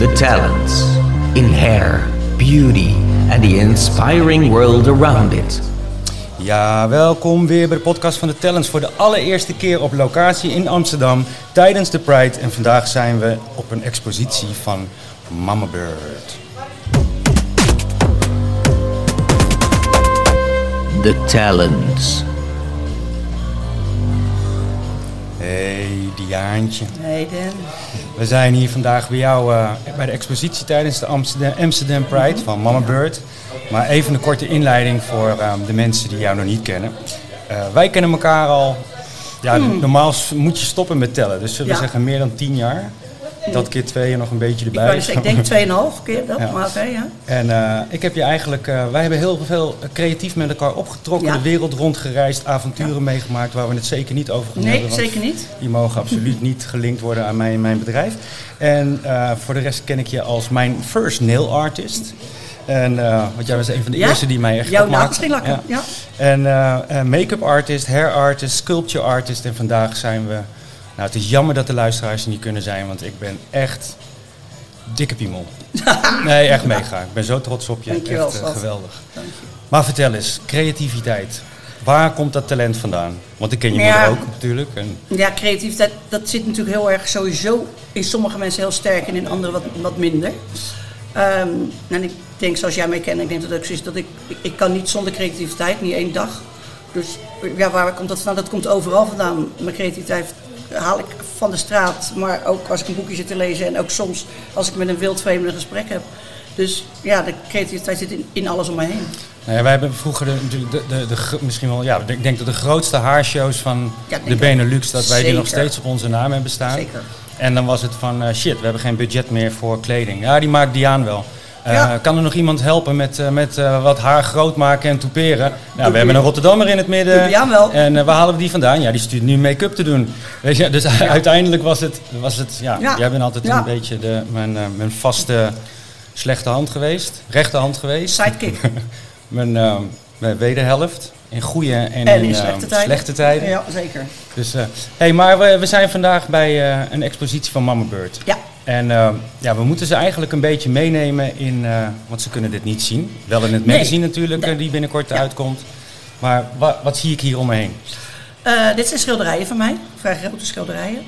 the talents in hair, beauty, and the inspiring world around it. Ja, welkom weer bij de podcast van de Talents voor de allereerste keer op locatie in Amsterdam tijdens de Pride. En vandaag zijn we op een expositie van Mama Bird. The talents. Hey Diaantje. Nee, Dan. We zijn hier vandaag bij jou eh, bij de expositie tijdens de Amsterdam, Amsterdam Pride van Mama Bird. Maar even een korte inleiding voor eh, de mensen die jou nog niet kennen. Eh, wij kennen elkaar al, ja, normaal s- moet je stoppen met tellen. Dus zullen we Ja. zeggen meer dan tien jaar. Dat keer twee nog een beetje Ik, erbij. dus- ik denk 2,5 keer dat, Ja. maar oké, ja. En eh, ik heb je eigenlijk, eh, wij hebben heel veel creatief met elkaar opgetrokken, Ja. de wereld rondgereisd, avonturen meegemaakt waar we het zeker niet over gaan Nee, hebben. want zeker niet. Die mogen absoluut niet gelinkt worden aan mijn, mijn bedrijf. En eh, voor de rest ken ik je als mijn first nail artist. En, want jij was een van de Ja? eerste die mij echt Jouw opmaakte. ging lakken, ja. En make-up artist, hair artist, sculpture artist. En vandaag zijn we... Nou, het is jammer dat de luisteraars er niet kunnen zijn, want ik ben echt dikke piemel. nee, echt mega. Ik ben zo trots op je. Dankjewel, echt eh, geweldig. Dank je. Maar vertel eens, creativiteit. Waar komt dat talent vandaan? Want ik ken je Nou ja. moeder ook natuurlijk. En, Ja, creativiteit, dat zit natuurlijk heel erg sowieso in sommige mensen heel sterk en in anderen wat, wat minder. Ehm, en ik denk, zoals jij mij kent, ik denk dat ook zo is dat ik, ik, ik kan niet zonder creativiteit, niet één dag. Dus ja, waar komt dat vandaan? Dat komt overal vandaan. Mijn creativiteit haal ik van de straat, maar ook als ik een boekje zit te lezen en ook soms als ik met een wildvreemde een gesprek heb. Dus ja, de creativiteit zit in, in alles om me heen. Nou ja, wij hebben vroeger de, de, de, de, misschien wel, ja, ik denk dat de grootste haarshows van Ja, de. Benelux, dat wij die nog steeds op onze naam hebben staan. Zeker. En dan was het van, eh, shit, we hebben geen budget meer voor kleding. Ja, die maakt Diaan wel. Eh. Kan er nog iemand helpen met, eh, met eh, wat haar groot maken en toeperen? Nou, we hebben een Rotterdammer in het midden. Doe Diaan wel. En waar halen we die vandaan? Ja, die stuurt nu make-up te doen. Weet je, dus uiteindelijk was het, was het ja, Ja. jij bent altijd een beetje de, mijn, mijn vaste slechte hand geweest. Rechterhand geweest. Sidekick. Mijn, mijn wederhelft. In goede en, En in, in slechte tijden. slechte tijden. Ja, zeker. Dus, hey, maar we, we zijn vandaag bij een expositie van Mama Bird. Ja. En eh, ja, we moeten ze eigenlijk een beetje meenemen in, eh, want ze kunnen dit niet zien. Wel in het Nee. magazine natuurlijk, eh, die binnenkort Ja. uitkomt. Maar wa- wat zie ik hier om me heen? Dit zijn schilderijen van mij, vrij grote schilderijen.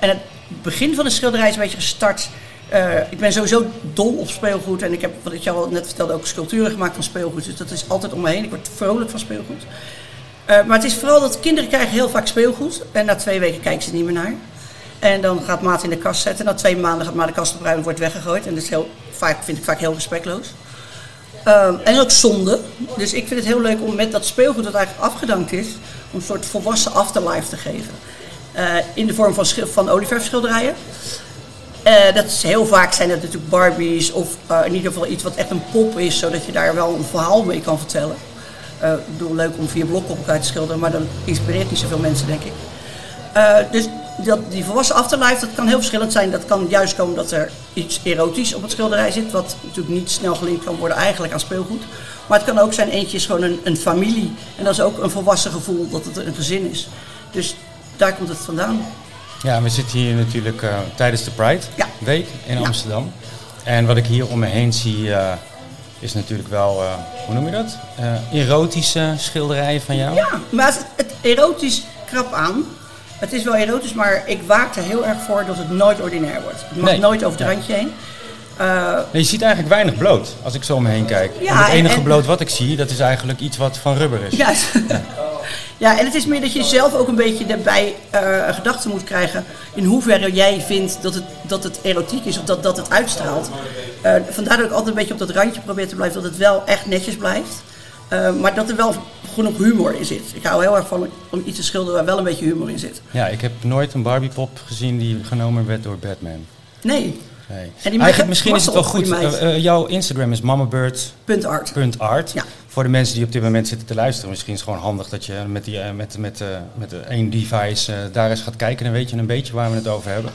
En het begin van de schilderij is een beetje gestart. ik ben sowieso dol op speelgoed en ik heb, wat ik jou al net vertelde, ook sculpturen gemaakt van speelgoed. Dus dat is altijd om me heen. Ik word vrolijk van speelgoed. Maar het is vooral dat kinderen krijgen heel vaak speelgoed en na twee weken kijken ze niet meer naar. En dan gaat maat in de kast zetten. Na twee maanden gaat maat de kast opruimen en wordt weggegooid. En dat is heel, vaak, vind ik vaak heel respectloos. Ehm, en ook zonde. Dus ik vind het heel leuk om met dat speelgoed dat eigenlijk afgedankt is, om een soort volwassen afterlife te geven. Eh, in de vorm van, van olieverfschilderijen. Eh, dat is heel vaak zijn het natuurlijk Barbies of eh, in ieder geval iets wat echt een pop is, zodat je daar wel een verhaal mee kan vertellen. Ik bedoel, leuk om vier blokken op elkaar te schilderen, maar dan inspireert niet zoveel mensen, denk ik. Dus dat, die volwassen afterlife, dat kan heel verschillend zijn. Dat kan juist komen dat er iets erotisch op het schilderij zit, wat natuurlijk niet snel gelinkt kan worden eigenlijk aan speelgoed. Maar het kan ook zijn, eentje is gewoon een, een familie. En dat is ook een volwassen gevoel dat het een gezin is. Dus daar komt het vandaan. Ja, we zitten hier natuurlijk eh, tijdens de Pride Ja. Week in Ja. Amsterdam. En wat ik hier om me heen zie, eh, is natuurlijk wel, eh, hoe noem je dat? Erotische schilderijen van jou. Ja, maar het, het erotisch krap aan. Het is wel erotisch, maar ik waak er heel erg voor dat het nooit ordinair wordt. Het mag Nee. nooit over het Ja. randje heen. Eh, Nee, je ziet eigenlijk weinig bloot als ik zo om me heen kijk. Ja, En het en- enige en- bloot wat ik zie, dat is eigenlijk iets wat van rubber is. Ja. ja, en het is meer dat je zelf ook een beetje daarbij eh, een gedachte moet krijgen in hoeverre jij vindt dat het, dat het erotiek is of dat, dat het uitstraalt. Eh, vandaar dat ik altijd een beetje op dat randje probeer te blijven, dat het wel echt netjes blijft. Eh, maar dat er wel genoeg humor in zit. Ik hou heel erg van om iets te schilderen waar wel een beetje humor in zit. Ja, ik heb nooit een Barbiepop gezien die genomen werd door Batman. Nee, Nee. En die Eigenlijk misschien is het wel goed. eh, jouw Instagram is mamabird.art. punt art. Ja. Voor de mensen die op dit moment zitten te luisteren, misschien is het gewoon handig dat je met, die, eh, met, met, met één device daar eens gaat kijken. Dan weet je een beetje waar we het over hebben.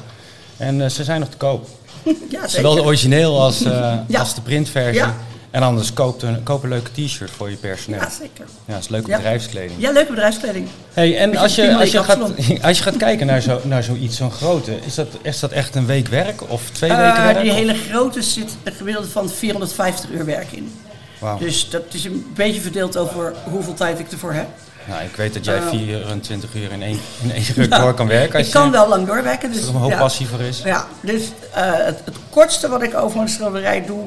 En ze zijn nog te koop. Ja, Zowel de origineel als, Ja. als de printversie. Ja. En anders koop een, koop een leuke t-shirt voor je personeel. Ja, zeker. Ja, dat is leuke Ja. bedrijfskleding. Ja, leuke bedrijfskleding. Hey, en als je, als, je gaat, als je gaat kijken naar, zo, naar zoiets, zo'n grote, is dat, is dat echt een week werk of twee Eh, weken werk? die hele grote zit een gemiddelde van 450 uur werk in. Wauw. Dus dat is een beetje verdeeld over hoeveel tijd ik ervoor heb. Nou, ik weet dat jij Eh, 24 uur in één, in één ruk door kan werken. Als ik kan je, wel lang doorwerken. Dus, Als er een hoop ja. passie voor is. Ja, dus eh, het, het kortste wat ik over een schilderij doe,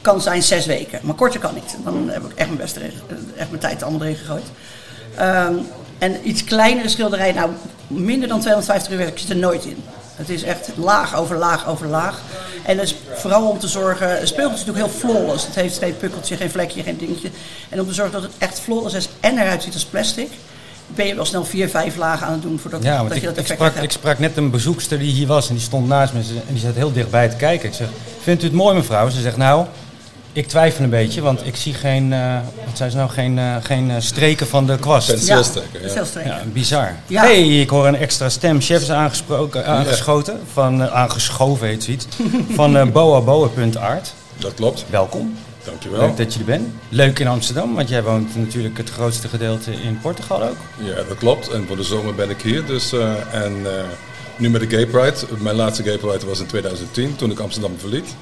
kan zijn zes weken. Maar korter kan niet. Dan heb ik echt mijn, beste erin- echt mijn tijd allemaal erin gegooid. Ehm, en iets kleinere schilderij, nou minder dan 250 uur werk zit er nooit in. Het is echt laag over laag over laag. En dat is vooral om te zorgen, speelgoed is natuurlijk heel flawless. Het heeft geen pukkeltje, geen vlekje, geen dingetje. En om te zorgen dat het echt flawless is en eruit ziet als plastic, ben je wel snel vier, vijf lagen aan het doen voordat Ja, dat ik, je dat ik, effect sprak, hebt. ik sprak net een bezoekster die hier was en die stond naast me en die zat heel dichtbij te kijken. Ik zeg, vindt u het mooi mevrouw? Ze zegt, nou, ik twijfel een beetje, want ik zie geen, eh, wat zei ze nou, geen, eh, geen eh, streken van de kwast. Penseelstrekken, ja. Ja, bizar. Ja. hey, ik hoor een extra stem. Chef is aangesproken, aangeschoten, van, aangeschoven heet zoiets, van eh boaboa.art. Dat klopt. Welkom. Dankjewel. Leuk dat je er bent. Leuk in Amsterdam, want jij woont natuurlijk het grootste gedeelte in Portugal ook. Ja, dat klopt. En voor de zomer ben ik hier. Dus, eh, en eh, nu met de Gay Pride. Mijn laatste Gay Pride was in 2010, toen ik Amsterdam verliet.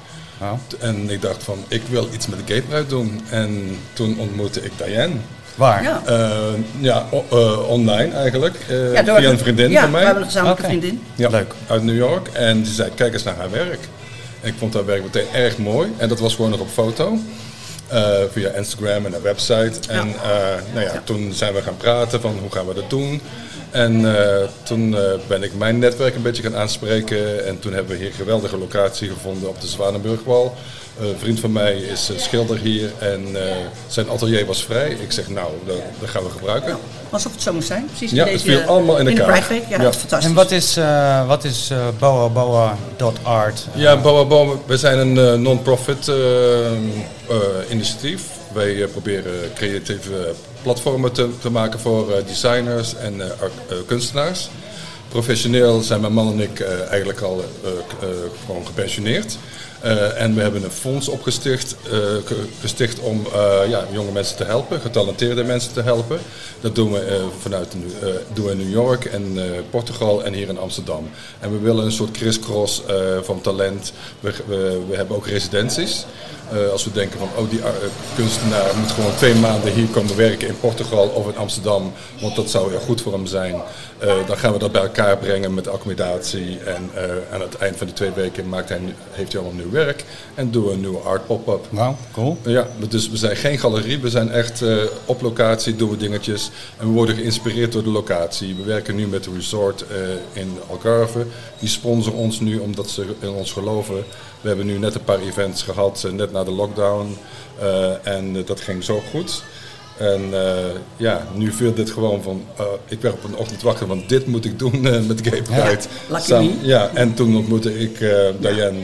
En ik dacht van, ik wil iets met de Gay Pride doen. En toen ontmoette ik Diane. waar? Ja. Eh, ja, o- eh, online eigenlijk. eh, Ja, door- via een vriendin ja, van mij. we hebben een gezamenlijke vriendin. Ja, Leuk. Uit New York. En die zei, kijk eens naar haar werk. En ik vond haar werk meteen erg mooi. En dat was gewoon nog op foto. Eh, via Instagram en haar website. En eh, nou ja, toen zijn we gaan praten van hoe gaan we dat doen. En eh, toen eh, ben ik mijn netwerk een beetje gaan aanspreken. En toen hebben we hier een geweldige locatie gevonden op de Zwanenburgwal. Eh, een vriend van mij is schilder hier en eh, zijn atelier was vrij. Ik zeg nou, dat, dat gaan we gebruiken. Alsof het zo moest zijn. Precies Ja, in het viel allemaal in de elkaar. Pride Week. Ja, Ja. dat is fantastisch. En wat is, eh wat is boaboa.art? Ja, Boa Boa, we zijn een eh, non-profit eh, eh, initiatief. Wij proberen creatieve platformen te, maken voor eh, designers en eh, eh, kunstenaars. Professioneel zijn mijn man en ik eigenlijk al gewoon gepensioneerd. En we hebben een fonds opgesticht ge- gesticht om ja, jonge mensen te helpen, getalenteerde mensen te helpen. Dat doen we vanuit doen in New York en Portugal en hier in Amsterdam. En we willen een soort crisscross van talent. We, we, we hebben ook residenties. Eh, als we denken van, oh die eh, kunstenaar moet gewoon twee maanden hier komen werken in Portugal of in Amsterdam, want dat zou heel goed voor hem zijn. Eh, dan gaan we dat bij elkaar brengen met accommodatie en aan het eind van die twee weken maakt hij, heeft hij al een nieuw werk en doen we een nieuwe art pop-up. Wauw, cool. Ja, dus we zijn geen galerie, we zijn echt op locatie, doen we dingetjes. En we worden geïnspireerd door de locatie. We werken nu met een resort in Algarve. Die sponsoren ons nu omdat ze in ons geloven. We hebben nu net een paar events gehad, eh, net na de lockdown. Eh, en eh, dat ging zo goed. En ja, nu viel dit gewoon van, ik werd op een ochtend wakker, want dit moet ik doen met Gay Pride. Samen- me. ja, en toen ontmoette ik Diane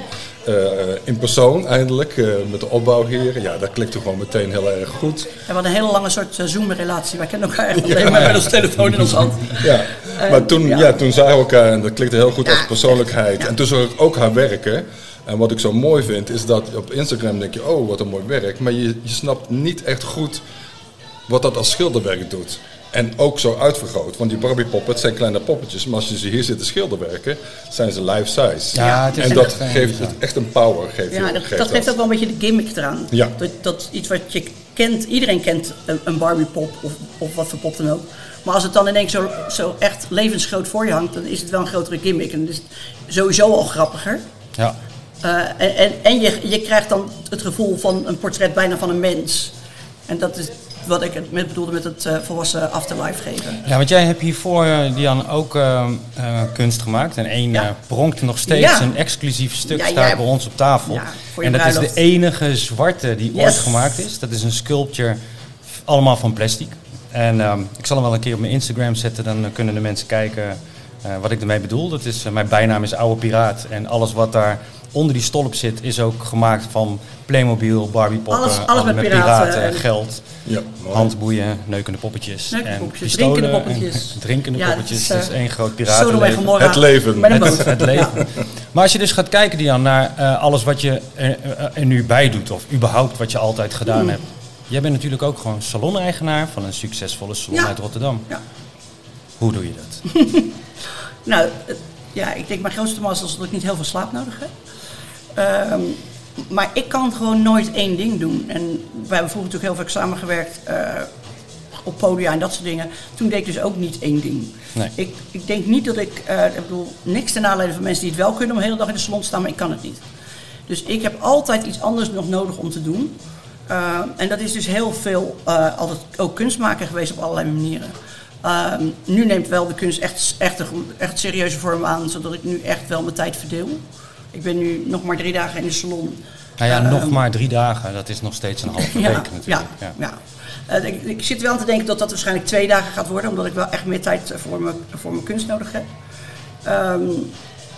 in persoon eindelijk, met de opbouw hier. Ja, dat klikte gewoon meteen heel erg goed. En we hadden een hele lange soort Zoom-relatie. Wij kennen elkaar echt alleen maar met ons telefoon in ons hand. Ja, maar toen, ja. ja. toen zagen we elkaar en dat klikte heel goed als persoonlijkheid. En toen zag ik ook haar werken. En wat ik zo mooi vind, is dat op Instagram denk je, oh wat een mooi werk. Maar je, je snapt niet echt goed wat dat als schilderwerk doet. En ook zo uitvergroot. Want die Barbie poppets zijn kleine poppetjes. Maar als je ze hier zit te schilderwerken, zijn ze life size. Ja, het is en echt, dat geeft ja. het echt een power. Geeft Ja, je- dat, geeft dat geeft ook wel een beetje de gimmick eraan. Ja. Dat, dat iets wat je kent, iedereen kent een, een Barbie pop of, of wat voor pop dan ook. Maar als het dan in één keer zo, zo echt levensgroot voor je hangt, dan is het wel een grotere gimmick. En dat is sowieso al grappiger. Ja. Eh, en je, je krijgt dan het gevoel van een portret bijna van een mens. En dat is wat ik het met bedoelde met het eh, volwassen afterlife geven. ja, want jij hebt hiervoor, eh, Dian, ook kunst gemaakt. En één Ja. pronkt nog steeds Ja. een exclusief stuk Ja, staat bij ons op tafel. En dat is de enige zwarte die Yes. ooit gemaakt is. Dat is een sculpture, allemaal van plastic. En ehm, ik zal hem wel een keer op mijn Instagram zetten, dan kunnen de mensen kijken wat ik ermee bedoel. Dat is, mijn bijnaam is Oude Piraat. En alles wat daar onder die stolp zit is ook gemaakt van Playmobil, Barbie poppen, Alles- met piraten en- geld, Ja, handboeien, neukende poppetjes. Neukende en poppetjes, pistolen drinkende en poppetjes. drinkende Ja, poppetjes. is, is eh, één groot piratenleven. Het leven. Met een Het, boot. het leven. Maar als je dus gaat kijken, Dian, naar eh, alles wat je er, er- er nu bij doet, of überhaupt wat je altijd gedaan Mm. hebt. Jij bent natuurlijk ook gewoon saloneigenaar van een succesvolle salon Ja. uit Rotterdam. Ja. Hoe doe je dat? Nou, ja, ik denk mijn grootste mazzel is dat ik niet heel veel slaap nodig heb. Ehm, maar ik kan gewoon nooit één ding doen. En wij hebben vroeger natuurlijk heel vaak samengewerkt eh, op podia en dat soort dingen. Toen deed ik dus ook niet één ding. Nee. Ik, ik denk niet dat ik, eh, ik bedoel, niks ten nadele van mensen die het wel kunnen om de hele dag in de salon te staan, maar ik kan het niet. Dus ik heb altijd iets anders nog nodig om te doen. Uh, en dat is dus heel veel, uh, altijd ook kunstmaker geweest op allerlei manieren. Uh, nu neemt wel de kunst echt, echt, een, echt serieuze vorm aan, zodat ik nu echt wel mijn tijd verdeel. Ik ben nu nog maar drie dagen in de salon. Nou ja, nog maar drie dagen, dat is nog steeds een halve ja, week natuurlijk. Ja, ja. ja. Uh, ik, ik, zit wel aan te denken dat dat waarschijnlijk twee dagen gaat worden, omdat ik wel echt meer tijd voor mijn, voor mijn kunst nodig heb. Um,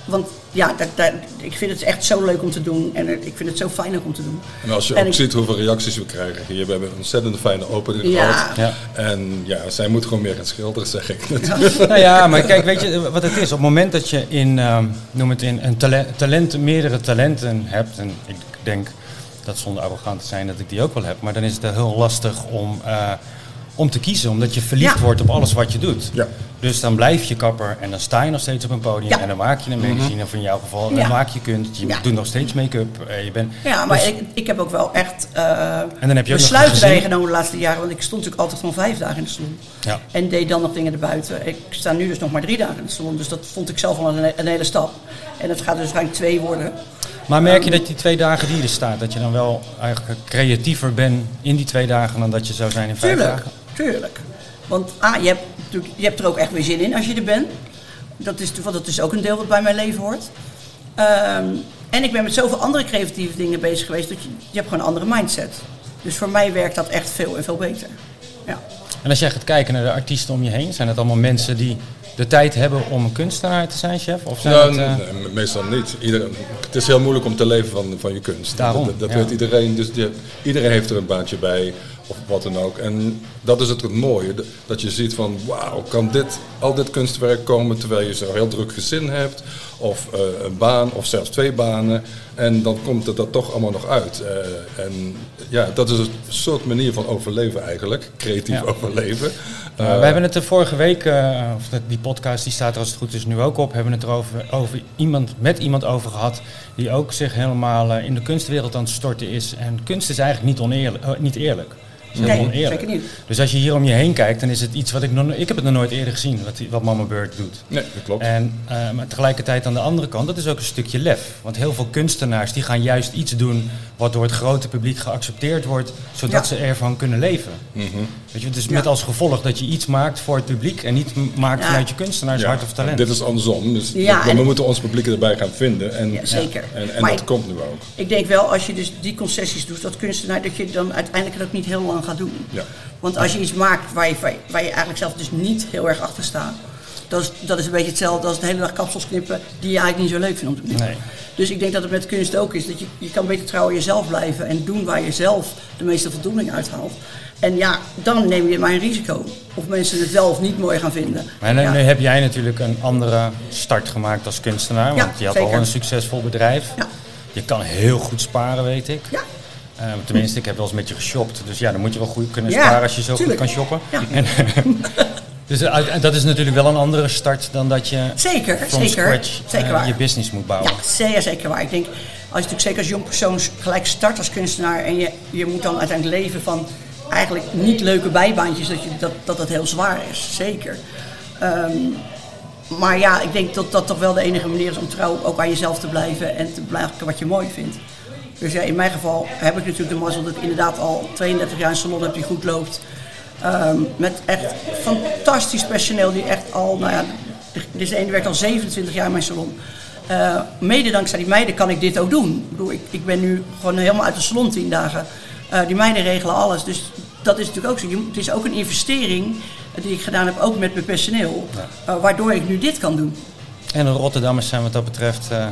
want ja, dat, dat, ik vind het echt zo leuk om te doen en ik vind het zo fijn ook om te doen. En als je en ook ik, ziet hoeveel reacties we krijgen hier, we hebben een ontzettend fijne opening Ja. gehad. Ja. En ja, zij moet gewoon meer gaan schilderen, zeg ik. Nou ja, maar kijk, weet je wat het is? Op het moment dat je in, um, noem het in, een talent, talent, meerdere talenten hebt, en ik denk dat zonder arrogant te zijn dat ik die ook wel heb, maar dan is het heel lastig om, uh, om te kiezen, omdat je verliefd Ja. wordt op alles wat je doet. Ja. Dus dan blijf je kapper en dan sta je nog steeds op een podium Ja. en dan maak je een magazine, of in jouw geval, dan Ja. maak je kunst, je Ja. doet nog steeds make-up. eh, Je bent, ja, maar dus- ik, ik heb ook wel echt uh, en dan heb je besluiten een gezin. erin genomen de laatste jaren, want ik stond natuurlijk altijd van vijf dagen in de salon. Ja. En deed dan nog dingen erbuiten. Ik sta nu dus nog maar drie dagen in de salon, dus dat vond ik zelf al een, een hele stap. En het gaat dus waarschijnlijk twee worden. Maar merk je dat die twee dagen die er staat, dat je dan wel eigenlijk creatiever bent in die twee dagen dan dat je zou zijn in vijf Tuurlijk, dagen? Tuurlijk. Want A, je hebt, natuurlijk- je hebt er ook echt weer zin in als je er bent. Dat is, want dat is ook een deel wat bij mijn leven hoort. Ehm, en ik ben met zoveel andere creatieve dingen bezig geweest dat je, je hebt gewoon een andere mindset. Dus voor mij werkt dat echt veel en veel beter. Ja. En als jij gaat kijken naar de artiesten om je heen, zijn het allemaal mensen die de tijd hebben om een kunstenaar te zijn, chef? Of zijn Nou, het, eh, nee, me- meestal niet. Het is heel moeilijk om te leven van, van je kunst. Daarom, dat dat ja. weet iedereen. Dus je- iedereen heeft er een baantje bij. Of wat dan ook. En dat is het, het mooie. Dat je ziet van, wauw, kan dit, al dit kunstwerk komen terwijl je zo'n heel druk gezin hebt. Of eh, een baan, of zelfs twee banen. En dan komt het er toch allemaal nog uit. Eh, en ja, dat is een soort manier van overleven eigenlijk. Creatief Ja. overleven. Uh, Eh, we hebben het er vorige week, of die podcast die staat er als het goed is nu ook op, hebben het er over, over iemand, met iemand over gehad die ook zich helemaal in de kunstwereld aan het storten is. En kunst is eigenlijk niet, oneerlijk, niet eerlijk. Is heel Nee, oneerlijk. zeker niet. Dus als je hier om je heen kijkt, dan is het iets wat ik nog, ik heb het nog nooit eerder gezien, wat, wat Mama Bird doet. Nee, dat klopt. En, uh, maar tegelijkertijd aan de andere kant, dat is ook een stukje lef. Want heel veel kunstenaars die gaan juist iets doen wat door het grote publiek geaccepteerd wordt, zodat Ja. ze ervan kunnen leven. Mhm. Weet je, het is Ja. met als gevolg dat je iets maakt voor het publiek en niet maakt Ja. vanuit je kunstenaars Ja, hart of talent. Dit is andersom. Dus Ja, we, we moeten ons publiek erbij gaan vinden. En, Ja, zeker. En, dat ik- komt nu ook. Ik denk wel, als je dus die concessies doet, dat kunstenaar, dat je dan uiteindelijk het ook niet heel lang gaat doen. Ja. Want als je iets maakt waar je, waar je- waar je eigenlijk zelf dus niet heel erg achter staat, dat is, dat is een beetje hetzelfde als de hele dag kapsels knippen die je eigenlijk niet zo leuk vindt om te knippen. Nee. Dus ik denk dat het met kunst ook is, dat je, je kan beter trouw aan jezelf blijven en doen waar je zelf de meeste voldoening uithaalt. En ja, dan neem je maar een risico. Of mensen het wel of niet mooi gaan vinden. Maar nu, Ja. nu heb jij natuurlijk een andere start gemaakt als kunstenaar, Ja, want je had zeker. al een succesvol bedrijf. Ja. Je kan heel goed sparen, weet ik. Ja. Uh, tenminste, ik heb wel eens met je geshopt. Dus ja, dan moet je wel goed kunnen sparen als je zo tuurlijk. goed kan shoppen. Ja. En, dus uh, dat is natuurlijk wel een andere start dan dat je Zeker, from zeker. scratch Zeker uh, waar. je business moet bouwen. Ja, zeer zeker waar. Ik denk, als je natuurlijk zeker als jong persoon gelijk start als kunstenaar en je, je moet dan uiteindelijk leven van eigenlijk niet leuke bijbaantjes, dat je, dat, dat dat heel zwaar is. Zeker. Ehm, maar ja, ik denk dat dat toch wel de enige manier is om trouw ook aan jezelf te blijven en te blijven wat je mooi vindt. Dus ja, in mijn geval heb ik natuurlijk de mazzel dat ik inderdaad al 32 jaar een salon heb die goed loopt. Ehm, met echt fantastisch personeel die echt al, nou ja, is de ene werkt al 27 jaar in mijn salon. Uh, mede dankzij die meiden kan ik dit ook doen. Ik, bedoel, ik, ik ben nu gewoon helemaal uit de salon 10 dagen. Uh, die meiden regelen alles. Dus dat is natuurlijk ook zo. Je, het is ook een investering die ik gedaan heb, ook met mijn personeel. Uh, waardoor ik nu dit kan doen. En de Rotterdammers zijn wat dat betreft uh,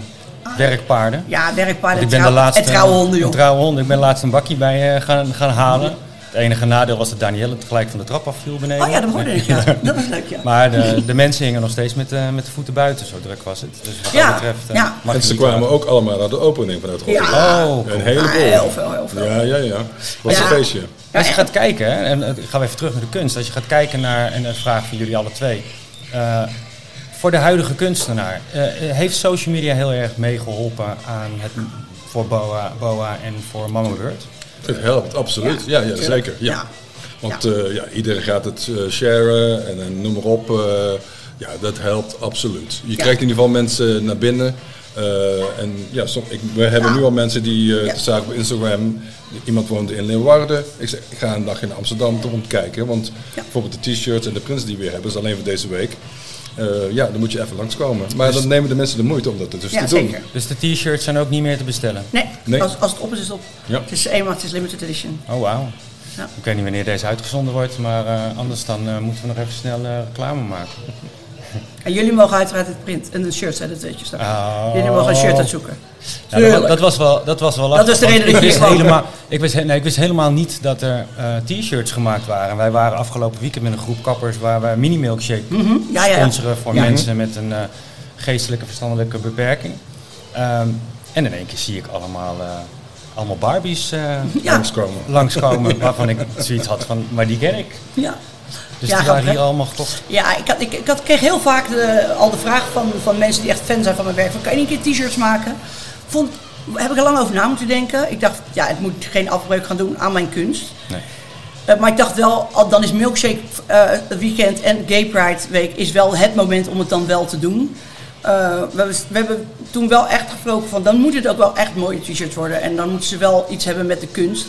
werkpaarden. Ja, werkpaarden Want ik ben de laatste, en joh. Ik ben laatst een bakkie bij eh, gaan, gaan halen. Het enige nadeel was dat Danielle gelijk van de trap afviel beneden. Oh ja, dat hoorde ik, ja. Dat was leuk, ja. Maar de, de mensen hingen nog steeds met, eh, met de voeten buiten, zo druk was het. Dus wat Ja, dat betreft... eh, ja. En ze kwamen wachten. ook allemaal naar de opening vanuit Rotterdam. Ja. Oh, cool. Een heleboel. Ah, heel veel, heel veel. Ja, ja, ja. Was Ja. een feestje. Als je gaat kijken, hè, en eh, ik ga even terug naar de kunst. Als je gaat kijken naar, en dat vraag van jullie alle twee. eh, voor de huidige kunstenaar, eh, heeft social media heel erg meegeholpen aan het, voor BOA, BOA en voor Mama Bird? Het helpt, absoluut. Ja, ja, zeker. Ja. Want ja. ja, iedereen gaat het eh, sharen en, en noem maar op. eh, ja, dat helpt absoluut. Je krijgt in ieder geval mensen naar binnen. eh, en ja, som, ik, we hebben nu al mensen die eh te zagen op Instagram. Iemand woont in Leeuwarden. Ik zeg, ik ga een dag in Amsterdam om te kijken. Want bijvoorbeeld de t-shirts en de prints die we hebben, is alleen voor deze week. Eh, ja, dan moet je even langskomen. Maar dan nemen de mensen de moeite om dat dus Ja, te doen. zeker. Dus de t-shirts zijn ook niet meer te bestellen? Nee, Nee. Als, als het op is, is het op. Ja. Het is eenmaal, het is limited edition. Oh, wauw. Ja. Ik weet niet wanneer deze uitgezonden wordt, maar eh, anders dan eh, moeten we nog even snel eh, reclame maken. En jullie mogen uiteraard het print en de shirt je? Oh. Jullie mogen een shirt uitzoeken. Ja, dat, was wel, dat was wel Dat was de reden dat ik wist, helemaal, ik, wist, nee, ik wist helemaal niet dat er eh, t-shirts gemaakt waren. Wij waren afgelopen weekend met een groep kappers waar we mini milkshake Mhm. Ja, ja, ja. sponsoren voor mensen met een eh, geestelijke verstandelijke beperking. Ehm, en in één keer zie ik allemaal, eh, allemaal Barbies eh, Ja. Langskomen. langskomen waarvan ik zoiets had van, maar die ken ik. Ja. Dus Ja, die waren hier allemaal gekocht. Ja, ik, had, ik, ik had, kreeg heel vaak de, al de vraag van, van mensen die echt fan zijn van mijn werk. Van, kan je niet een keer t-shirts maken? Vond, heb ik er lang over na moeten denken. Ik dacht, ja, het moet geen afbreuk gaan doen aan mijn kunst. Nee. Eh, maar ik dacht wel, al- dan is Milkshake eh, Weekend en Gay Pride Week is wel het moment om het dan wel te doen. Eh, we, hebben, we hebben toen wel echt gesproken van, dan moet het ook wel echt mooie t-shirts worden. En dan moeten ze wel iets hebben met de kunst.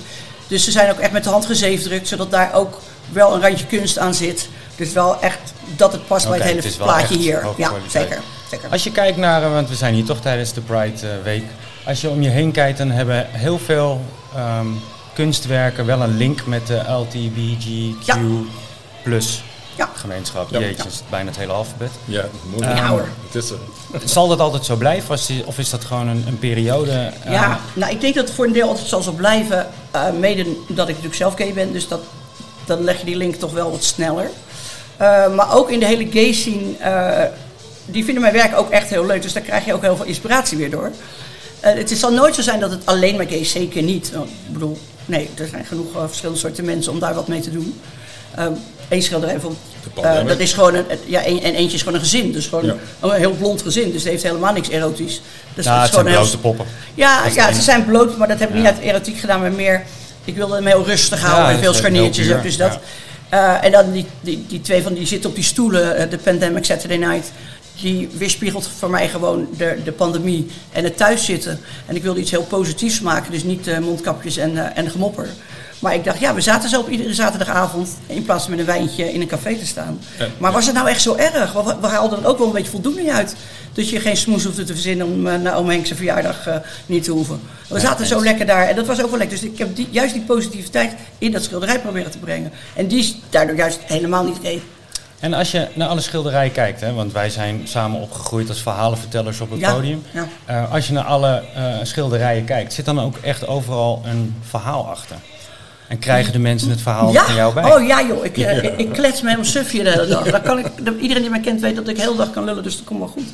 Dus ze zijn ook echt met de hand gezeefdrukt, zodat daar ook wel een randje kunst aan zit. Dus wel echt dat het past bij het hele het plaatje hier. Ja, zeker. zeker. Als je kijkt naar, eh, want we zijn hier toch tijdens de Pride eh, Week. Als je om je heen kijkt, dan hebben heel veel ehm, kunstwerken wel een link met de LTBGQ Ja. plus Ja. gemeenschap. Ja. Jeetje, is het bijna het hele alfabet. Ja, moeilijk. Ja, hoor. Het is er. Zal dat altijd zo blijven of is, die- of is dat gewoon een, een periode? eh, Ja, nou ik denk dat het voor een deel altijd zal zo blijven. eh, mede dat ik natuurlijk zelf gay ben, dus dat, dan leg je die link toch wel wat sneller. Eh, maar ook in de hele gay scene, eh, die vinden mijn werk ook echt heel leuk. Dus daar krijg je ook heel veel inspiratie weer door. Eh, het is- zal nooit zo zijn dat het alleen maar gay is, zeker niet. Ik bedoel, nee, er zijn genoeg verschillende soorten mensen om daar wat mee te doen. Eén schilderij De eh, dat is gewoon een, ja, een- en eentje is gewoon een gezin. Dus gewoon Ja. een heel blond gezin. Dus het heeft helemaal niks erotisch. Dus is het zijn gewoon blote poppen. ja, ja ze zijn bloot, maar dat heb ik niet Ja. uit erotiek gedaan, maar meer. Ik wilde hem heel rustig Ja, houden en veel scharniertjes ook. Dus dat. Eh, en dan die, die, die twee van die zitten op die stoelen, eh, de Pandemic Saturday Night. Die weerspiegelt voor mij gewoon de, de pandemie en het thuiszitten. En ik wilde iets heel positiefs maken, dus niet mondkapjes en, en gemopper. Maar ik dacht, ja, we zaten zo op iedere zaterdagavond in plaats van met een wijntje in een café te staan. Ja, maar was het nou echt zo erg? We, we haalden er ook wel een beetje voldoening uit. Dat je geen smoes hoefde te verzinnen om eh, naar oom Henk zijn verjaardag eh, niet te hoeven. We zaten zo lekker daar en dat was ook wel lekker. Dus ik heb die, juist die positiviteit in dat schilderij proberen te brengen. En die is daardoor juist helemaal niet gay. En als je naar alle schilderijen kijkt, hè, want wij zijn samen opgegroeid als verhalenvertellers op het Ja, podium. ja. Eh, als je naar alle schilderijen kijkt, zit dan ook echt overal een verhaal achter? En krijgen de mensen het verhaal van jou bij? Oh ja joh, ik, eh, ik, ik klets me helemaal suf hier de hele dag. Dan kan ik, iedereen die mij kent weet dat ik de hele dag kan lullen, dus dat komt wel goed.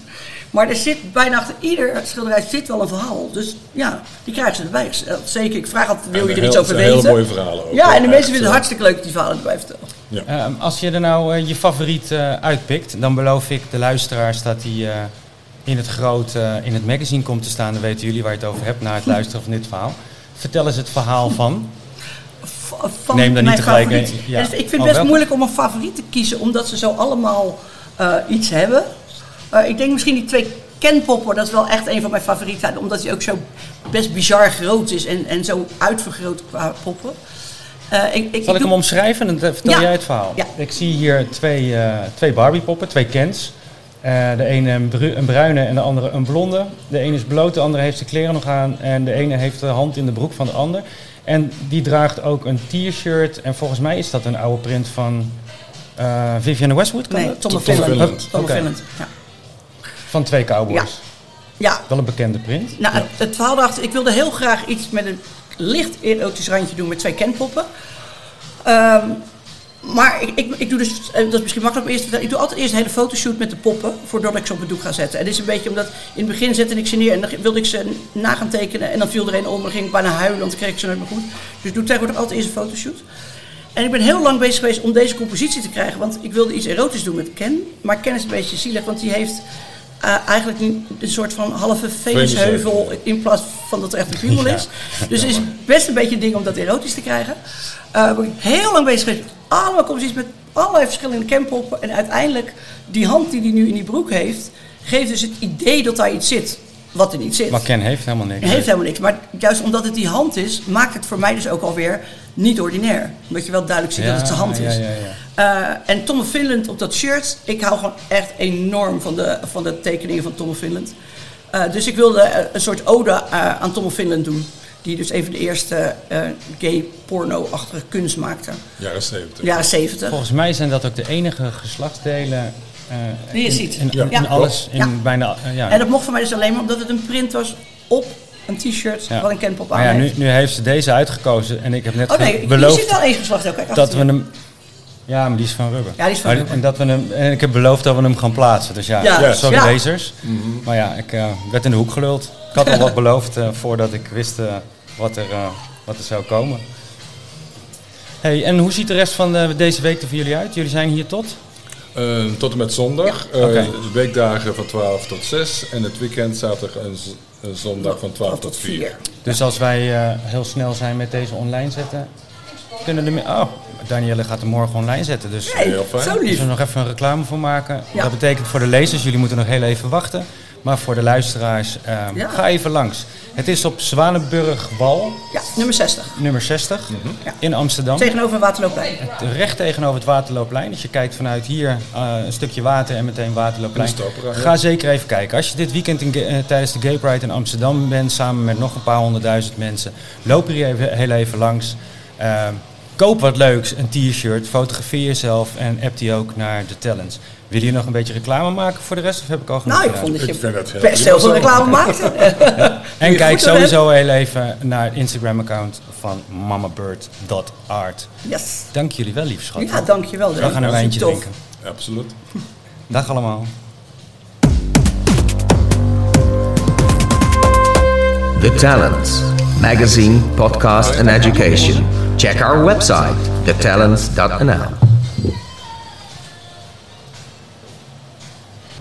Maar er zit bijna achter ieder schilderij zit wel een verhaal. Dus ja, die krijgen ze erbij. Zeker, ik vraag altijd, wil je er heel- iets over weten? hele mooie verhalen ook, Ja, en de mensen Echt, vinden het hartstikke leuk dat die verhalen erbij vertellen. Ehm, als je er nou eh, je favoriet eh, uitpikt, dan beloof ik de luisteraars dat die eh, in het groot in het magazine komt te staan. Dan weten jullie waar je het over hebt na het luisteren van dit verhaal. Vertel eens het verhaal van. Van Neem dan niet mijn tegelijk favoriet. ja. En Ik vind het Oh, best welke? moeilijk om een favoriet te kiezen, omdat ze zo allemaal eh, iets hebben. Eh, ik denk misschien die twee Kenpoppen, dat is wel echt een van mijn favorieten, omdat hij ook zo best bizar groot is en, en zo uitvergroot qua poppen. Eh, ik, ik, Zal ik hem omschrijven en dan vertel Ja. jij het verhaal? Ja. Ik zie hier twee, twee Barbie-poppen, twee Kens. De ene een, bru- een bruine en de andere een blonde. De ene is bloot, de andere heeft zijn kleren nog aan. En de ene heeft de hand in de broek van de ander. En die draagt ook een t-shirt. En volgens mij is dat een oude print van eh Vivienne Westwood. Kan Nee, dat? Tom Finland. Tom ja. Van twee cowboys. Ja. Wel een bekende print. Nou, het, het verhaal daarachter, ik wilde heel graag iets met een licht erotisch randje doen met twee kenpoppen. Ehm, maar ik, ik, doe dus, eh, dat is misschien makkelijk om eerst te vertellen, ik doe altijd eerst een hele fotoshoot met de poppen voordat ik ze op het doek ga zetten. En dit is een beetje omdat in het begin zette ik ze neer en dan wilde ik ze na gaan tekenen en dan viel er een om en ging ik bijna huilen, want dan kreeg ik ze nooit meer goed. Dus ik doe tegenwoordig altijd eerst een fotoshoot. En ik ben heel lang bezig geweest om deze compositie te krijgen, want ik wilde iets erotisch doen met Ken. Maar Ken is een beetje zielig, want die heeft eh, eigenlijk een, een soort van halve Venusheuvel in plaats van dat er echt een piemel is. Dus het is best een beetje een ding om dat erotisch te krijgen. Uh, ben ik heel lang bezig geweest met allemaal composities met allerlei verschillende campoppen. En uiteindelijk, die hand die hij nu in die broek heeft, geeft dus het idee dat daar iets zit wat er niet zit. Maar Ken heeft helemaal niks. Heeft helemaal niks. Maar juist omdat het die hand is, maakt het voor mij dus ook alweer niet ordinair. Omdat je wel duidelijk ziet Ja, dat het zijn hand ja, is. ja, ja. Eh, en Tom Finland op dat shirt. Ik hou gewoon echt enorm van de, van de tekeningen van Tom Finland. Eh, dus ik wilde eh, een soort ode eh, aan Tom Finland doen. Die dus even de eerste eh, gay porno-achtige kunst maakte. Jaren 70. Jaren 70. Volgens mij zijn dat ook de enige geslachtsdelen eh, Die je in, ziet. in, Ja. in alles, in Ja. bijna, ja. En dat mocht voor mij dus alleen maar omdat het een print was op een t-shirt Ja. wat een kenpop aan ja, nu, heeft. nu heeft ze deze uitgekozen en ik heb net Oh nee, ge- je ziet beloofd wel één geslacht ook. Kijk, dat we hem... Ja, maar die is van rubber. Ja, die is van Maar- rubber. En, dat we hem, en ik heb beloofd dat we hem gaan plaatsen. Dus ja, Ja. sorry Ja. lezers. Maar ja, ik eh, werd in de hoek geluld. Ik had al wat beloofd eh, voordat ik wist eh, wat, er, eh, wat er zou komen. Hey, en hoe ziet de rest van de, deze week er voor jullie uit? Jullie zijn hier tot? Eh, tot en met zondag. Eh, Oké. Weekdagen van 12 tot 6. En het weekend zaterdag en zondag van 12 tot 4. Dus als wij eh, heel snel zijn met deze online zetten, kunnen de... Oh, Danielle gaat hem morgen online zetten. Dus Nee, Heel fijn. zo we nog even een reclame voor maken. Ja. Dat betekent voor de lezers, jullie moeten nog heel even wachten. Maar voor de luisteraars, ehm, Ja. ga even langs. Het is op Zwanenburgwal, Ja, nummer 60. nummer 60, Ja. in Amsterdam. Tegenover Waterloopplein. Recht tegenover het Waterloopplein. Als je kijkt vanuit hier eh, een stukje water en meteen Waterloopplein. Stopera, ja. Ga zeker even kijken. Als je dit weekend in, eh, tijdens de Gay Pride in Amsterdam bent, samen met nog een paar honderdduizend mensen, loop hier even, heel even langs. Ehm, koop wat leuks, een t-shirt, fotografeer jezelf en app die ook naar de talents. Wil je nog een beetje reclame maken voor de rest of heb ik al genoeg Nou, ik gedaan? vond dat Ik vind het je heel best heel veel reclame maakt. En je kijk sowieso heel even naar het Instagram-account van mamabird.art. Yes. Dank jullie wel, lief schat. Ja, dankjewel. We gaan een wijntje drinken. Absoluut. Dag allemaal. The Talents Magazine, Podcast, and Education. Check our website, thetalents.nl.